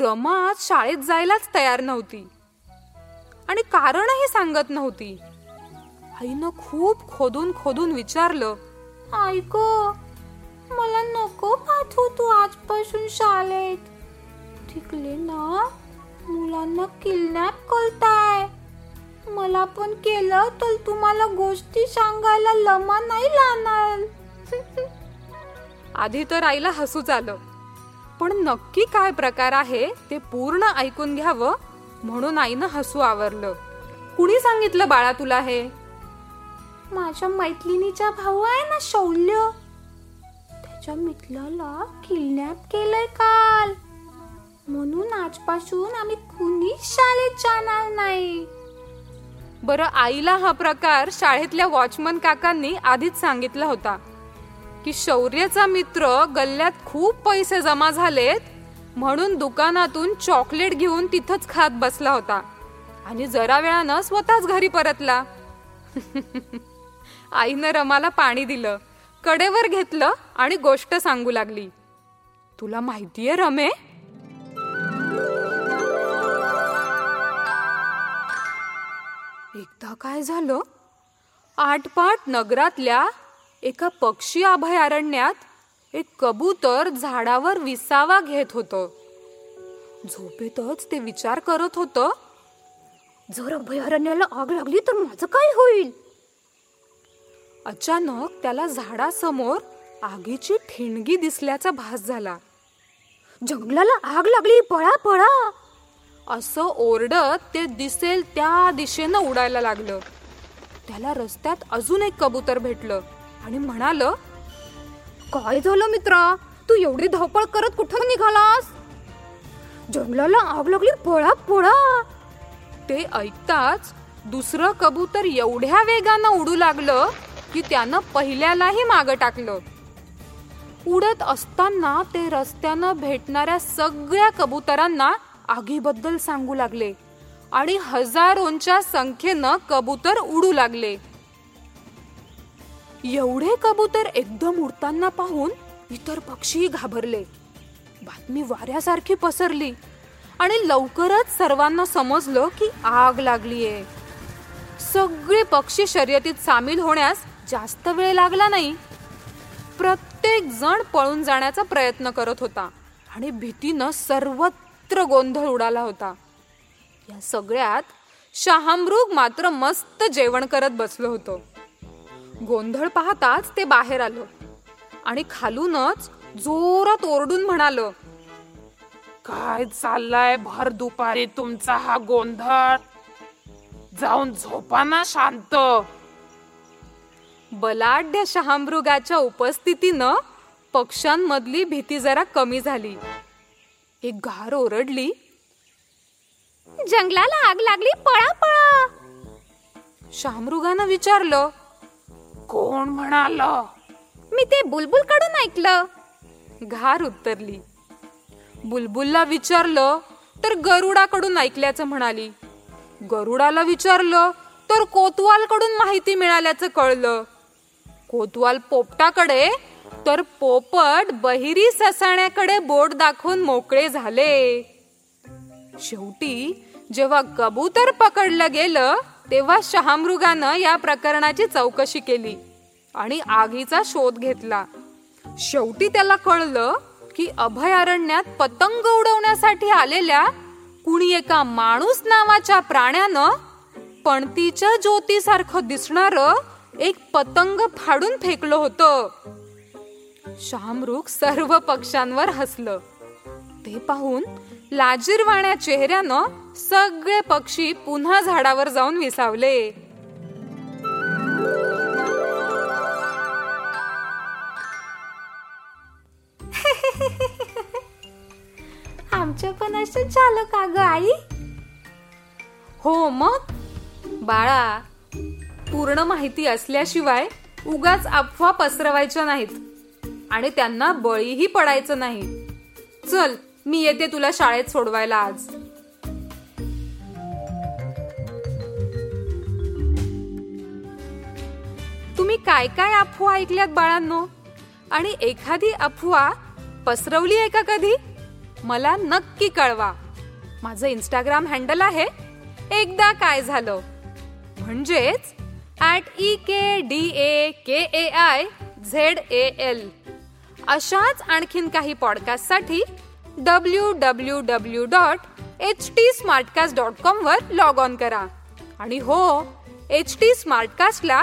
रमा आज शाळेत जायलाच तयार नव्हती. आणि कारणही सांगत नव्हती. आईनं खूप खोदून खोदून विचारलं ऐक मला नको पाठवू तू आजपासून शाळेत. ठिकले ना? मुलांना किडनॅप करताय मला पण केलं तर तुम्हाला गोष्टी सांगायला लमा नाही लागणार. आधी तर आईला हसूच आलं पण नक्की काय प्रकार आहे ते पूर्ण ऐकून घ्यावं म्हणून आईनं हसू आवरलं. कुणी सांगितलं बाळा तुला हे? माझ्या मैत्रिणीचा भाऊ आहे ना शौल्य. त्याच्या मित्राला किडनॅप केलंय काल. म्हणून आजपासून आम्ही कुणीच शाळेत जाणार नाही. बरं आईला हा प्रकार शाळेतल्या वॉचमन काकांनी आधीच सांगितला होता. की शौर्यचा मित्र गल्ल्यात खूप पैसे जमा झालेत म्हणून दुकानातून चॉकलेट घेऊन तिथंच खात बसला होता. आणि जरा वेळानं स्वतःच घरी परतला. आईनं रमाला पाणी दिलं कडेवर घेतलं आणि गोष्ट सांगू लागली. तुला माहितीये रमे? एकदा काय झालं? आटपाट नगरातल्या एका पक्षी अभयारण्यात एक कबूतर झाडावर विसावा घेत होतं. झोपेतच ते विचार करत होतं जर अभयारण्याला आग लागली तर माझं काय होईल? अचानक त्याला झाडासमोर आगीची ठिणगी दिसल्याचा भास झाला. जंगलाला आग लागली पळा पळा. असं ओरडत ते दिसेल त्या दिशेनं उडायला लागलं. त्याला रस्त्यात अजून एक कबूतर भेटलं. आणि म्हणालं काय झालं मित्रा? तू एवढी धावपळ करत कुठं निघालास? जंगलाला आग लागली पळा पळा. ते ऐकताच दुसरं कबूतर एवढ्या वेगानं उडू लागलं की त्यानं पहिल्यालाही मागं टाकलं. उडत असताना ते रस्त्यानं भेटणाऱ्या सगळ्या कबुतरांना आगीबद्दल सांगू लागले आणि हजारोंच्या संख्येनं कबूतर उडू लागले. एवढे कबूतर एकदम उडताना पाहून इतर पक्षी घाबरले. बातमी वाऱ्यासारखी पसरली आणि लवकरच सर्वांना समजलं की आग लागलीये. सगळे पक्षी शर्यतीत सामील होण्यास जास्त वेळ लागला नाही. प्रत्येक जण पळून जाण्याचा प्रयत्न करत होता आणि भीतीनं सर्वत्र गोंधळ उडाला होता. या सगळ्यात शहामृग मात्र मस्त जेवण करत बसलो होतो. गोंधळ पाहताच ते बाहेर आलं. आणि खालूनच जोरात ओरडून म्हणाल काय चाललाय भर दुपारी तुमचा हा गोंधळ? जाऊन झोपाना शांत. बलाढ्य शहामृगाच्या उपस्थितीनं पक्ष्यांमधली भीती जरा कमी झाली. एक घार ओरडली जंगलाला आग लागली पळा पळा. शहामृगानं विचारलं कोण म्हणाल? मी ते बुलबुलकडून ऐकलं. घार उत्तरली बुलबुलला विचारलं तर गरुडाकडून ऐकल्याचं म्हणाली. गरुडाला विचारलं तर कोतवालकडून माहिती मिळाल्याचं कळलं. कोतवाल पोपटाकडे तर पोपट बहिरी ससाण्याकडे बोट दाखवून मोकळे झाले. शेवटी जेव्हा कबूतर पकडलं गेलं तेव्हा शहामृगानं या प्रकरणाची चौकशी केली. आणि आगीचा शोध घेतला. शेवटी त्याला कळलं की अभयारण्यात पतंग उडवण्यासाठी आलेल्या कुणी एका माणूस नावाच्या प्राण्यानं पणतीच्या ज्योतीसारखं दिसणार एक पतंग फाडून फेकलं होतं. शामरुख सर्व पक्ष्यांवर हसलं. ते पाहून लाजीरवाण्या चेहऱ्यानं सगळे पक्षी पुन्हा झाडावर जाऊन विसावले. पण असं झालं का ग आई. हो मग? बाळा पूर्ण माहिती असल्याशिवाय उगाच अफवा पसरवायच्या नाहीत. आणि त्यांना बळीही पडायचं नाही. चल मी येते तुला शाळेत सोडवायला आज. तुम्ही काय काय अफवा ऐकल्यात बाळांनो? आणि एखादी अफवा पसरवली आहे का कधी? मला नक्की कळवा. माझं इंस्टाग्राम हँडल आहे एकदा काय झालं. म्हणजेच at E K D A K A I Z A L अशाच आणखीन काही पॉडकास्टसाठी W W W dot H T Smartcast dot कॉमवर log on करा. आणि हो एच टी स्मार्टकास्टला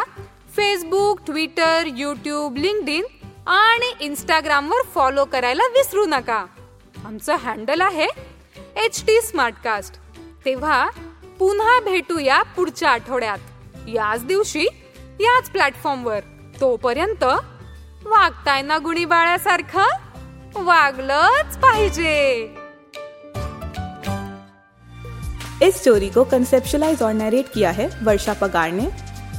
फेसबुक ट्विटर यूट्यूब लिंकडिन आणि इंस्टाग्रामवर फॉलो करायला विसरू नका. आमचं हँडल आहे एच टी स्मार्टकास्ट तेव्हा पुन्हा भेटूया पुढच्या आठवड्यात. याच दिवशी याच प्लॅटफॉर्मवर तोपर्यंत वागताय ना गुणी बाळासारखं वागलंच पाहिजे. इस स्टोरी को कंसेप्शलाइज और नरेट किया है वर्षा पगार ने।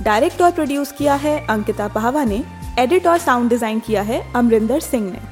डायरेक्ट और प्रोड्यूस किया है अंकिता पाहवा ने। एडिट और साउंड डिजाइन किया है अमरिंदर सिंह ने।